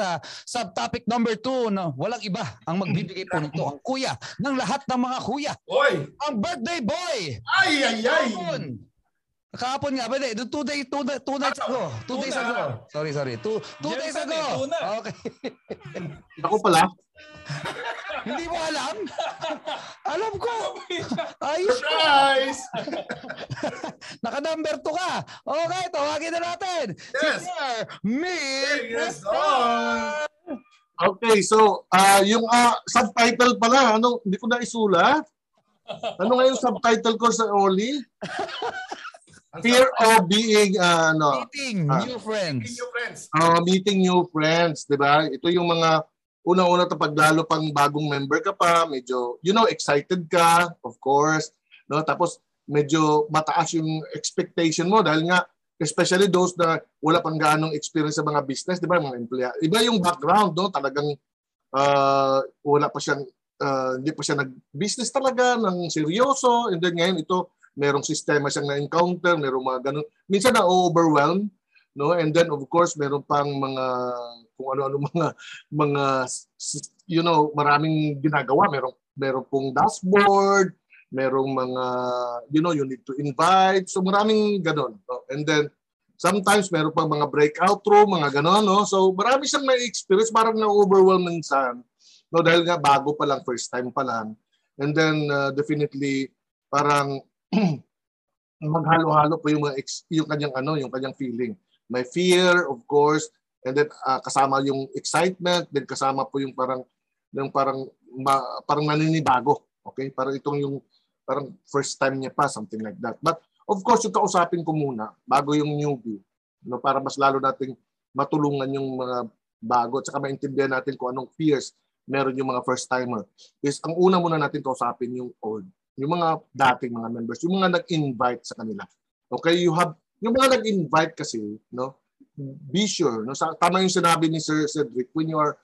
sa subtopic number 2 no walang iba ang magbibigay po nito ang kuya ng lahat ng mga kuya Oy! ang birthday boy Ay, ay, ay! Kahapon. Kahapon nga ba? Two, day, two, day- two nights ago. Two days ago. Sorry, sorry. Two, two days ago. Okay. Ako pala, Hindi mo alam? alam ko. Ayos ko. Surprise! Naka-number 2 ka. Okay, tawagin na natin. Yes. Si Sir on! okay, so ah yung ah, subtitle pala, ano, hindi ko na isulat. Ano nga yung subtitle ko sa Oli? Fear of being, ah, ano, Meeting Ah. new Meeting friends. new friends. uh, meeting new friends, di ba? Ito yung mga una-una kapag lalo pang bagong member ka pa, medyo, you know, excited ka, of course. No? Tapos, medyo mataas yung expectation mo dahil nga, especially those na wala pang ganong experience sa mga business, di ba, mga emplea. Iba yung background, no? Talagang uh, wala pa siyang, uh, hindi pa siya nag-business talaga ng seryoso. And then ngayon, ito, merong sistema siyang na-encounter, merong mga ganun. Minsan na-overwhelm, no and then of course meron pang mga kung ano-ano mga mga you know maraming ginagawa. Merong meron pong dashboard merong mga you know you need to invite. So maraming ganon no? and then sometimes meron pang mga breakout room mga ganon no? So marami siyang may experience. Parang na-overwhelm minsan no? Dahil nga bago pa lang first time pa lang. And then uh, definitely parang maghalo-halo po yung mga ex- yung kanyang ano yung kanyang feeling. May fear of course and then ah, kasama yung excitement then kasama po yung parang yung parang ma- parang naninibago. Okay? Parang itong yung parang first time niya pa something like that. But of course yung kausapin ko muna bago yung newbie no para mas lalo nating matulungan yung mga bago at saka maintindihan natin kung anong fears meron yung mga first timer is ang una muna natin kausapin yung old yung mga dating mga members yung mga nag-invite sa kanila. Okay? You have yung mga nag-invite kasi no be sure no sa tama yung sinabi ni Sir Cedric when you are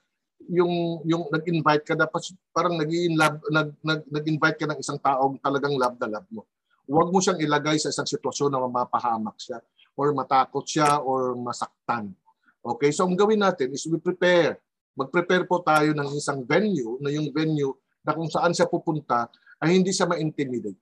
yung yung nag-invite ka dapat parang nag love nag, nag nag-invite ka ng isang taong talagang love na love mo. Huwag mo siyang ilagay sa isang sitwasyon na mapahamak siya or matakot siya or masaktan. Okay so ang gawin natin is we prepare. Mag-prepare po tayo ng isang venue na yung venue na kung saan siya pupunta ay hindi siya ma-intimidate.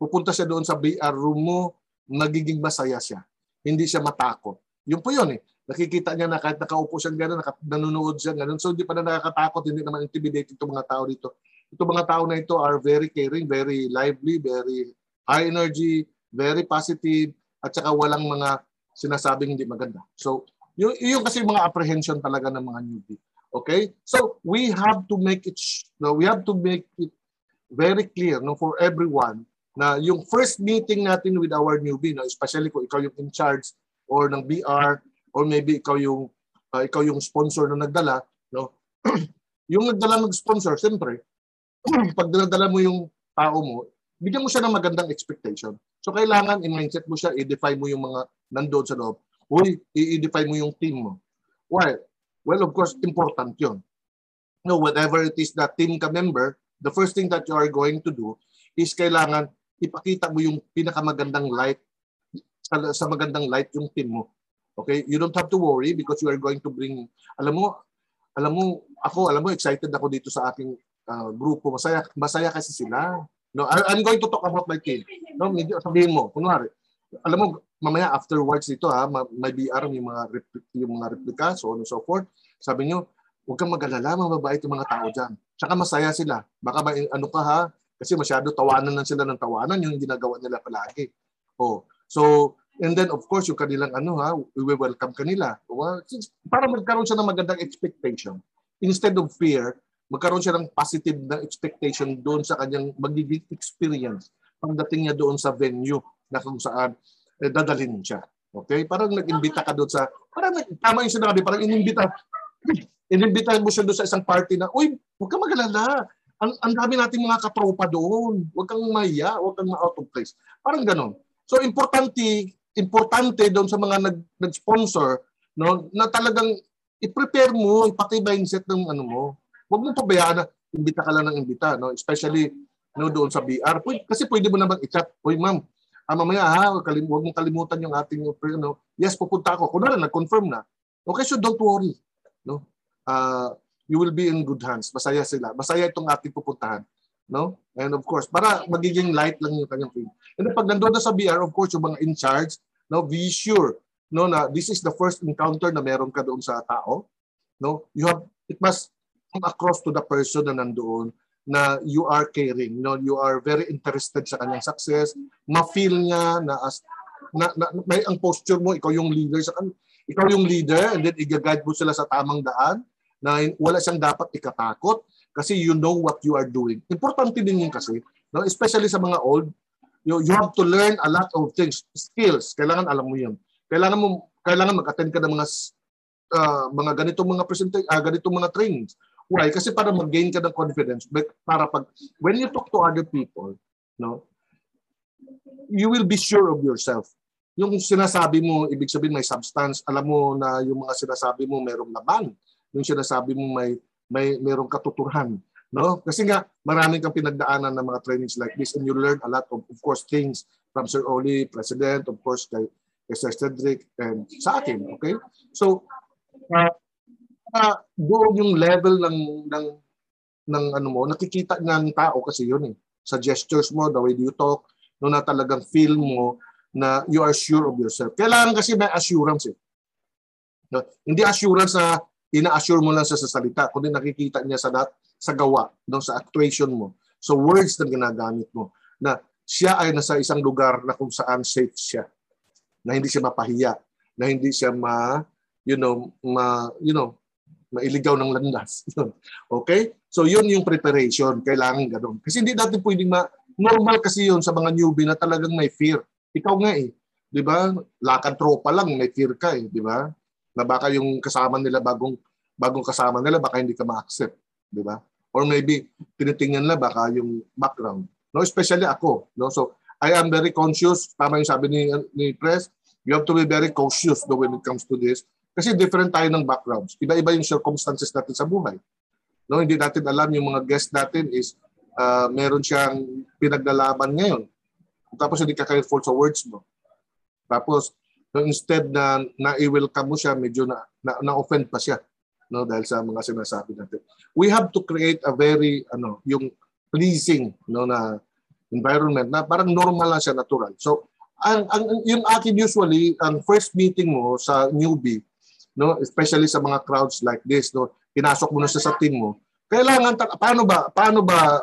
Pupunta siya doon sa BR room mo nagiging masaya siya. Hindi siya matakot yun po yun eh. Nakikita niya na kahit nakaupo siya gano'n, nanonood siya gano'n. So hindi pa na nakakatakot, hindi naman intimidate itong mga tao dito. Itong mga tao na ito are very caring, very lively, very high energy, very positive, at saka walang mga sinasabing hindi maganda. So yun, yun kasi mga apprehension talaga ng mga newbie. Okay? So we have to make it, no, we have to make it very clear no, for everyone na yung first meeting natin with our newbie, no, especially kung ikaw yung in charge or ng BR or maybe ikaw yung uh, ikaw yung sponsor na nagdala no? Yung nagdala ng sponsor siyempre pag dinadala mo yung tao mo bigyan mo siya ng magandang expectation. So kailangan i-mindset mo siya i-define mo yung mga nandoon sa loob. Uy i-define mo yung team mo. Why? Well of course important yun. No whatever it is that team ka member the first thing that you are going to do is kailangan ipakita mo yung pinakamagandang light sa, sa magandang light yung team mo. Okay? You don't have to worry because you are going to bring alam mo alam mo ako alam mo excited ako dito sa aking uh, grupo. Masaya masaya kasi sila. No, I'm going to talk about my team. No, medyo sabihin mo, kunwari, alam mo mamaya afterwards dito ha, ma- may BR yung mga repli- yung mga replika so on and so forth. Sabi niyo, huwag kang mag-alala, mababait yung mga tao diyan. Tsaka masaya sila. Baka may ano ka ha, kasi masyado tawanan lang sila ng tawanan yung ginagawa nila palagi. Oh, So, and then of course, yung kanilang ano ha, we welcome kanila. Well, para magkaroon siya ng magandang expectation. Instead of fear, magkaroon siya ng positive na expectation doon sa kanyang magiging experience pagdating niya doon sa venue na kung saan eh, dadalhin siya. Okay? Parang nag-imbita ka doon sa, parang tama yung sinabi, parang inimbita, inimbita mo siya doon sa isang party na, uy, huwag kang magalala. Ang, ang dami nating mga katropa doon. Huwag kang mahiya, huwag kang ma-out of place. Parang ganon. So importante importante doon sa mga nag nag-sponsor no na talagang i-prepare mo ipaki-mindset ng ano mo. Huwag mo pabayaan na imbita ka lang ng imbita no especially no doon sa BR. Pwede, kasi pwede mo naman i-chat, "Hoy ma'am, ah, mamaya ha, kalim, mong kalimutan yung ating ano, yes, pupunta ako." Kunwari nag-confirm na. Okay, so don't worry. no? Uh, you will be in good hands. Masaya sila. Masaya itong ating pupuntahan. No? And of course, para magiging light lang yung kanyang feeling. And pag nandun na sa BR, of course, yung mga in charge, no, be sure no na this is the first encounter na meron ka doon sa tao. No? You have it must come across to the person na nandoon na you are caring, no, you are very interested sa kanyang success, ma-feel niya na as na, na, may ang posture mo, ikaw yung leader sa ikaw yung leader and then i-guide mo sila sa tamang daan na wala siyang dapat ikatakot kasi you know what you are doing. Importante din yun kasi, no? especially sa mga old, you, you have to learn a lot of things, skills. Kailangan alam mo yun. Kailangan mo kailangan mag-attend ka ng mga uh, mga ganitong mga present uh, ganitong mga trainings. Why? Kasi para mag-gain ka ng confidence, para pag when you talk to other people, no, you will be sure of yourself. Yung sinasabi mo, ibig sabihin may substance, alam mo na yung mga sinasabi mo merong laban. Yung sinasabi mo may may merong katuturan, no? Kasi nga maraming kang pinagdaanan ng mga trainings like this and you learn a lot of of course things from Sir Oli, President, of course kay, kay Sir Cedric and sa akin, okay? So uh, uh, doon yung level ng ng ng ano mo, nakikita ng tao kasi yun eh. Sa gestures mo, the way you talk, no na talagang feel mo na you are sure of yourself. Kailangan kasi may assurance eh. No? Hindi assurance na ina-assure mo lang sa salita, kundi nakikita niya sa sa gawa, no, sa actuation mo. So words na ginagamit mo na siya ay nasa isang lugar na kung saan safe siya. Na hindi siya mapahiya, na hindi siya ma you know, ma you know, mailigaw ng landas. okay? So yun yung preparation, kailangan ganoon. Kasi hindi natin pwedeng ma normal kasi yun sa mga newbie na talagang may fear. Ikaw nga eh. 'Di ba? Lakad tropa lang, may fear ka eh, 'di ba? Na baka yung kasama nila bagong bagong kasama nila baka hindi ka ma-accept, 'di ba? Or maybe tinitingnan nila baka yung background. No, especially ako, no? So I am very conscious, tama yung sabi ni ni Press, you have to be very cautious though when it comes to this kasi different tayo ng backgrounds. Iba-iba yung circumstances natin sa buhay. No, hindi natin alam yung mga guest natin is uh, meron siyang pinaglalaban ngayon. Tapos hindi ka careful sa words mo. Tapos instead na na-welcome mo siya, medyo na, na, na-offend pa siya no dahil sa mga sinasabi natin. We have to create a very ano, yung pleasing no na environment na parang normal lang siya, natural. So ang, ang yung akin usually ang first meeting mo sa newbie no especially sa mga crowds like this no pinasok mo na siya sa team mo kailangan paano ba paano ba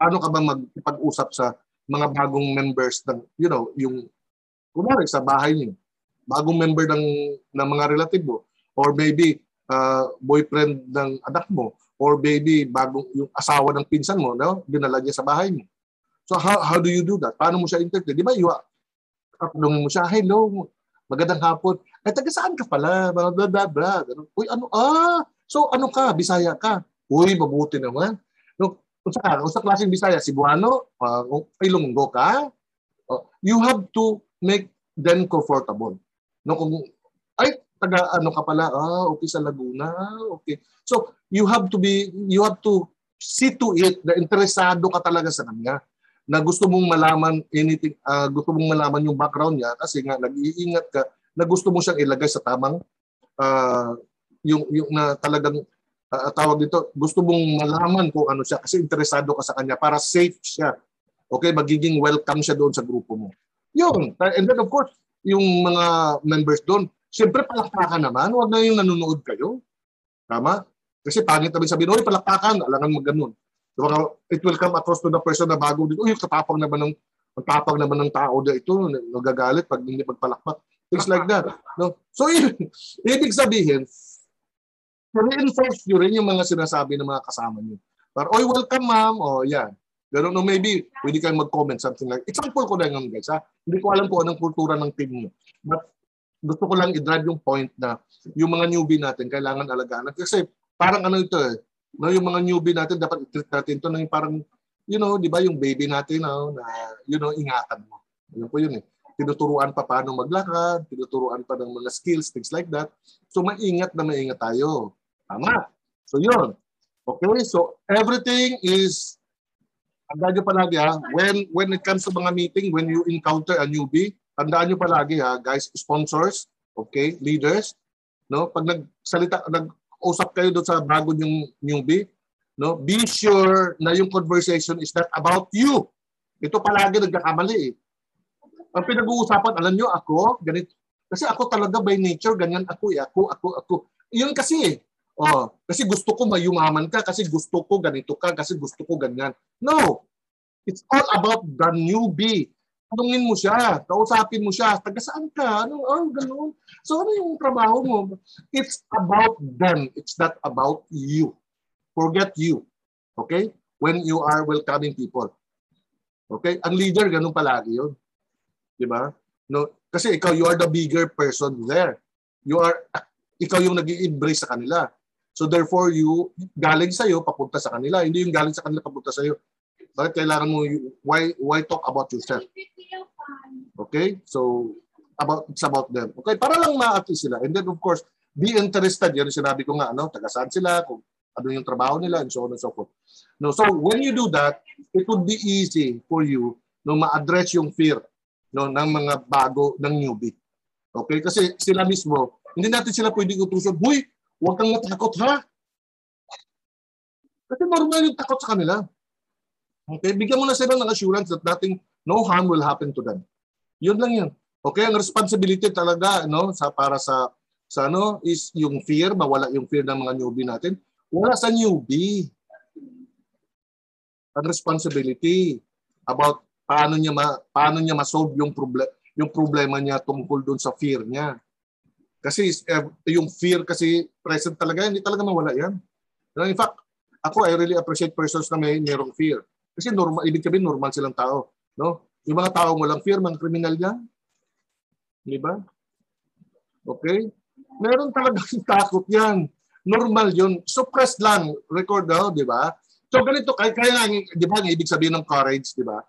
paano ka ba magpag-usap sa mga bagong members ng you know yung kunwari sa bahay niyo bagong member ng ng mga relative mo or maybe uh, boyfriend ng anak mo or maybe bagong yung asawa ng pinsan mo no dinala niya sa bahay mo. So how how do you do that? Paano mo siya interpret? Di ba you tatanungin mo siya hello magandang hapon. Ay taga saan ka pala? Blah blah blah, blah. uy ano ah so ano ka? Bisaya ka? Uy mabuti naman. No unsa ka unsa klaseng Bisaya Cebuano uh, Ilonggo ka uh, you have to make them comfortable no kung ay taga ano ka pala ah okay sa Laguna okay so you have to be you have to see to it na interesado ka talaga sa kanya na gusto mong malaman anything uh, gusto mong malaman yung background niya kasi nga nag-iingat ka na gusto mo siyang ilagay sa tamang uh, yung yung na talagang uh, tawag dito, gusto mong malaman kung ano siya kasi interesado ka sa kanya para safe siya. Okay, magiging welcome siya doon sa grupo mo. Yun. And then of course, yung mga members doon, siyempre palakpakan naman. Huwag na yung nanonood kayo. Tama? Kasi pangit naman sabihin, oy, palakpakan, alangan mo ganun. So, it will come across to the person na bago dito, uy, katapang naman ng tapang naman ng tao na ito, nagagalit pag hindi magpalakpak. Things like that. No? So, ibig sabihin, reinforce nyo rin yung mga sinasabi ng mga kasama nyo. Para, oy, welcome ma'am. O, yan. Ganun, no, maybe, pwede kayong mag-comment something like, example ko lang yun, guys, ha? Hindi ko alam kung anong kultura ng team mo. But, gusto ko lang i-drive yung point na yung mga newbie natin, kailangan alagaan. Kasi, parang ano ito eh, no, yung mga newbie natin, dapat i-treat natin ito ng parang, you know, di ba, yung baby natin, no, na, you know, ingatan mo. Yun po yun eh tinuturuan pa paano maglakad, tinuturuan pa ng mga skills, things like that. So maingat na maingat tayo. Tama. So yun. Okay, so everything is tandaan nyo palagi ha, when, when it comes to mga meeting, when you encounter a newbie, tandaan nyo palagi ha, guys, sponsors, okay, leaders, no? Pag nagsalita, nag, usap kayo doon sa bago yung newbie, no? Be sure na yung conversation is not about you. Ito palagi nagkakamali eh. Ang pinag-uusapan, alam nyo, ako, ganito. Kasi ako talaga by nature, ganyan ako eh. Ako, ako, ako. Yun kasi eh. Oh, kasi gusto ko mayumaman ka, kasi gusto ko ganito ka, kasi gusto ko ganyan. No! It's all about the newbie. Tanungin mo siya, kausapin mo siya, taga saan ka? Ano, oh, ganun. So ano yung trabaho mo? It's about them. It's not about you. Forget you. Okay? When you are welcoming people. Okay? Ang leader, ganun palagi yun. Di ba? No, kasi ikaw, you are the bigger person there. You are, ikaw yung nag embrace sa kanila. So therefore, you, galing sa'yo, papunta sa kanila. Hindi yung galing sa kanila, papunta sa'yo. Bakit kailangan mo, why, why talk about yourself? Okay? So, about, it's about them. Okay? Para lang ma-at sila. And then, of course, be interested. Yan sinabi ko nga, ano, taga saan sila, kung ano yung trabaho nila, and so on and so forth. No, so, when you do that, it would be easy for you no, ma-address yung fear no, ng mga bago, ng newbie. Okay? Kasi sila mismo, hindi natin sila pwedeng utusan, Huy, huwag kang matakot ha. Kasi normal yung takot sa kanila. Okay? Bigyan mo na sila ng assurance that nothing, no harm will happen to them. Yun lang yun. Okay, ang responsibility talaga no sa para sa sa ano is yung fear, mawala yung fear ng mga newbie natin. Wala sa newbie. Ang responsibility about paano niya ma, paano niya ma-solve yung problem yung problema niya tungkol doon sa fear niya. Kasi eh, yung fear kasi present talaga, hindi talaga mawala yan. In fact, ako I really appreciate persons na may merong fear. Kasi normal, ibig sabihin normal silang tao. No? Yung mga tao walang fear, mga kriminal yan. Di ba? Okay? Meron talaga takot yan. Normal yun. Suppressed lang. Record daw, di ba? So ganito, kaya, kaya di ba, ang ibig sabihin ng courage, di ba?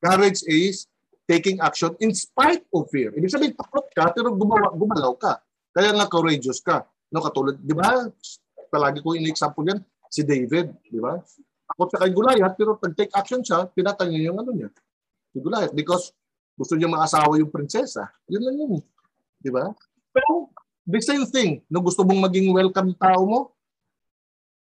Courage is taking action in spite of fear. Ibig sabihin, takot ka, pero gumawa, gumalaw ka. Kaya nga courageous ka. No, katulad, di ba? Palagi ko in-example yan, si David, di ba? Takot siya kay Goliath, pero pag-take action siya, pinatay niya yung ano niya. Si Goliath, because gusto niya maasawa yung prinsesa. Yun lang yun. Di ba? Pero the same thing, no gusto mong maging welcome tao mo,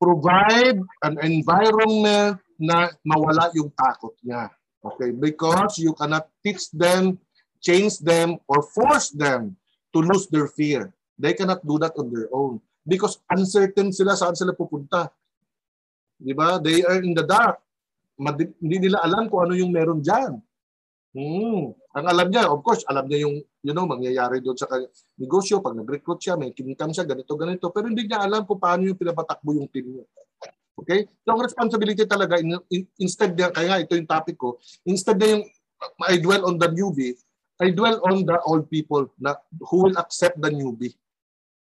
provide an environment na mawala yung takot niya. Okay? Because you cannot teach them, change them, or force them to lose their fear. They cannot do that on their own. Because uncertain sila saan sila pupunta. Di ba? They are in the dark. Madi- hindi nila alam kung ano yung meron dyan. Hmm. Ang alam niya, of course, alam niya yung you know, mangyayari doon sa negosyo. Pag nag-recruit siya, may kinikam siya, ganito, ganito. Pero hindi niya alam kung paano yung pinapatakbo yung team niya. Okay? So, ang responsibility talaga, in, in, instead niya, kaya nga ito yung topic ko, instead na yung I dwell on the newbie, I dwell on the old people na who will accept the newbie.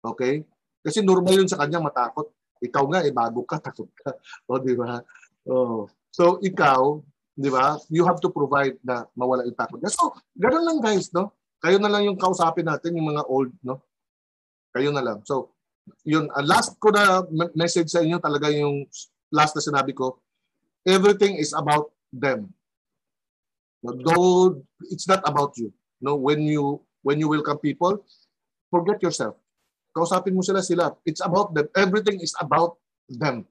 Okay? Kasi normal yun sa kanya matakot. Ikaw nga, eh, bago ka, takot ka. O, di ba? Oh. So, ikaw, Di ba? You have to provide na mawala yung takot. So, ganun lang guys, no? Kayo na lang yung kausapin natin, yung mga old, no? Kayo na lang. So, yun, uh, last ko na message sa inyo talaga yung last na sinabi ko, everything is about them. Though it's not about you. No, when you when you welcome people, forget yourself. Kausapin mo sila sila. It's about them. Everything is about them.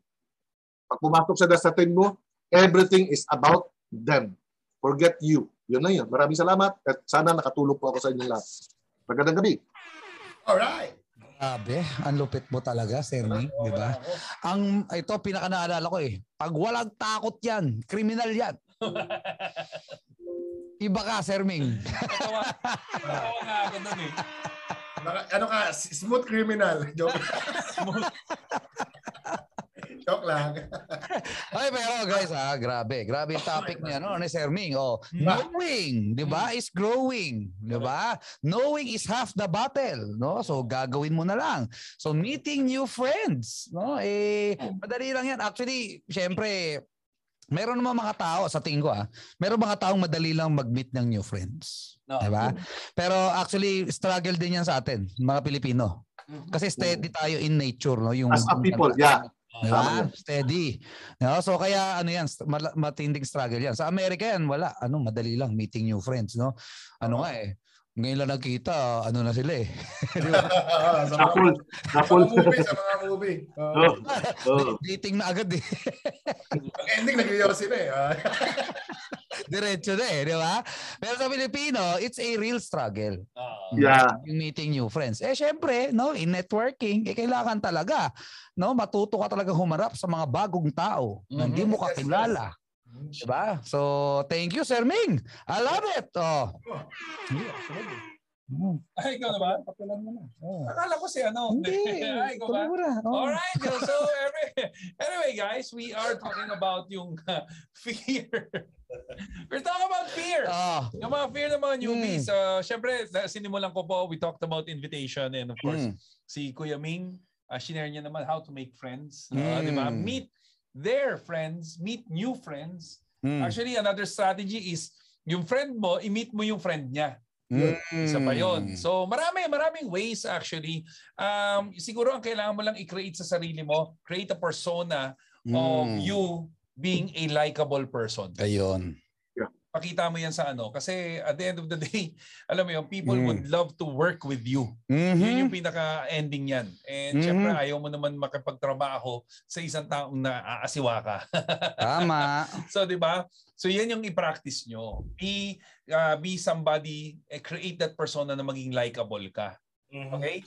Pag pumasok sa dasatin mo, everything is about them. Forget you. Yun na yun. Maraming salamat at sana nakatulong po ako sa inyo lahat. Magandang gabi. Alright. Grabe, ang lupit mo talaga, Sir Ming, di ba? Ang ito pinaka naalala ko eh. Pag walang takot 'yan, kriminal 'yan. Iba ka, Sir Ming. Natawa nga ako doon eh. Naka- ano ka, smooth criminal. Joke. Joke lang. Ay, pero guys, ha, grabe. Grabe yung topic niya, no? Ni Sir Ming. Oh, knowing, di ba, is growing. Di ba? Knowing is half the battle, no? So, gagawin mo na lang. So, meeting new friends, no? Eh, madali lang yan. Actually, syempre, meron naman mga tao, sa tingin ko ah, meron mga taong madali lang mag-meet ng new friends. No. Di ba? Pero actually, struggle din yan sa atin, mga Pilipino. Kasi steady tayo in nature, no? Yung, As a people, yeah. Di ba? Steady. No? So kaya ano yan, matinding struggle yan. Sa Amerika yan, wala. Ano, madali lang meeting new friends, no? Ano nga eh. Ngayon lang nagkita, ano na sila eh. Di ba? sa mga, sa mga movie, sa mga movie. Oh, oh. Dating na agad eh. Ang ending, nag-yosi na eh. Ah. Diretso na eh, di ba? Pero sa Pilipino, it's a real struggle. Ah. Yeah. Yung meeting new friends. Eh syempre, no, in networking, eh kailangan talaga, no, matuto ka talaga humarap sa mga bagong tao na hindi mo Yes, yes. Diba? So, thank you, Sir Ming. I love it. Oh. Mm. Ay, ikaw na ba? Papilan mo na. Akala ko si ano. Hindi. Ay, ikaw ba? Oh. Alright, so every, anyway guys, we are talking about yung uh, fear. We're talking about fear. Ah. Yung mga fear ng mga newbies. Uh, Siyempre, na- sinimulan ko po, we talked about invitation and of course, Mm. si Kuya Ming, uh, shinare niya naman how to make friends. Uh, Mm. Di ba? Meet their friends, meet new friends. Mm. Actually, another strategy is yung friend mo, i-meet mo yung friend niya. Mm. Isa pa yun. So marami, maraming ways actually. Um, siguro ang kailangan mo lang i-create sa sarili mo, create a persona of Mm. you being a likable person. Ayun. Pakita mo yan sa ano. Kasi at the end of the day, alam mo yun, people Mm. would love to work with you. Mhm. Yun yung pinaka-ending yan. And Mhm. syempre, ayaw mo naman makipagtrabaho sa isang taong naaasiwa ka. Tama. so, di ba? So, yan yung i-practice nyo. Be, uh, be somebody, eh, create that persona na maging likable ka. Okay?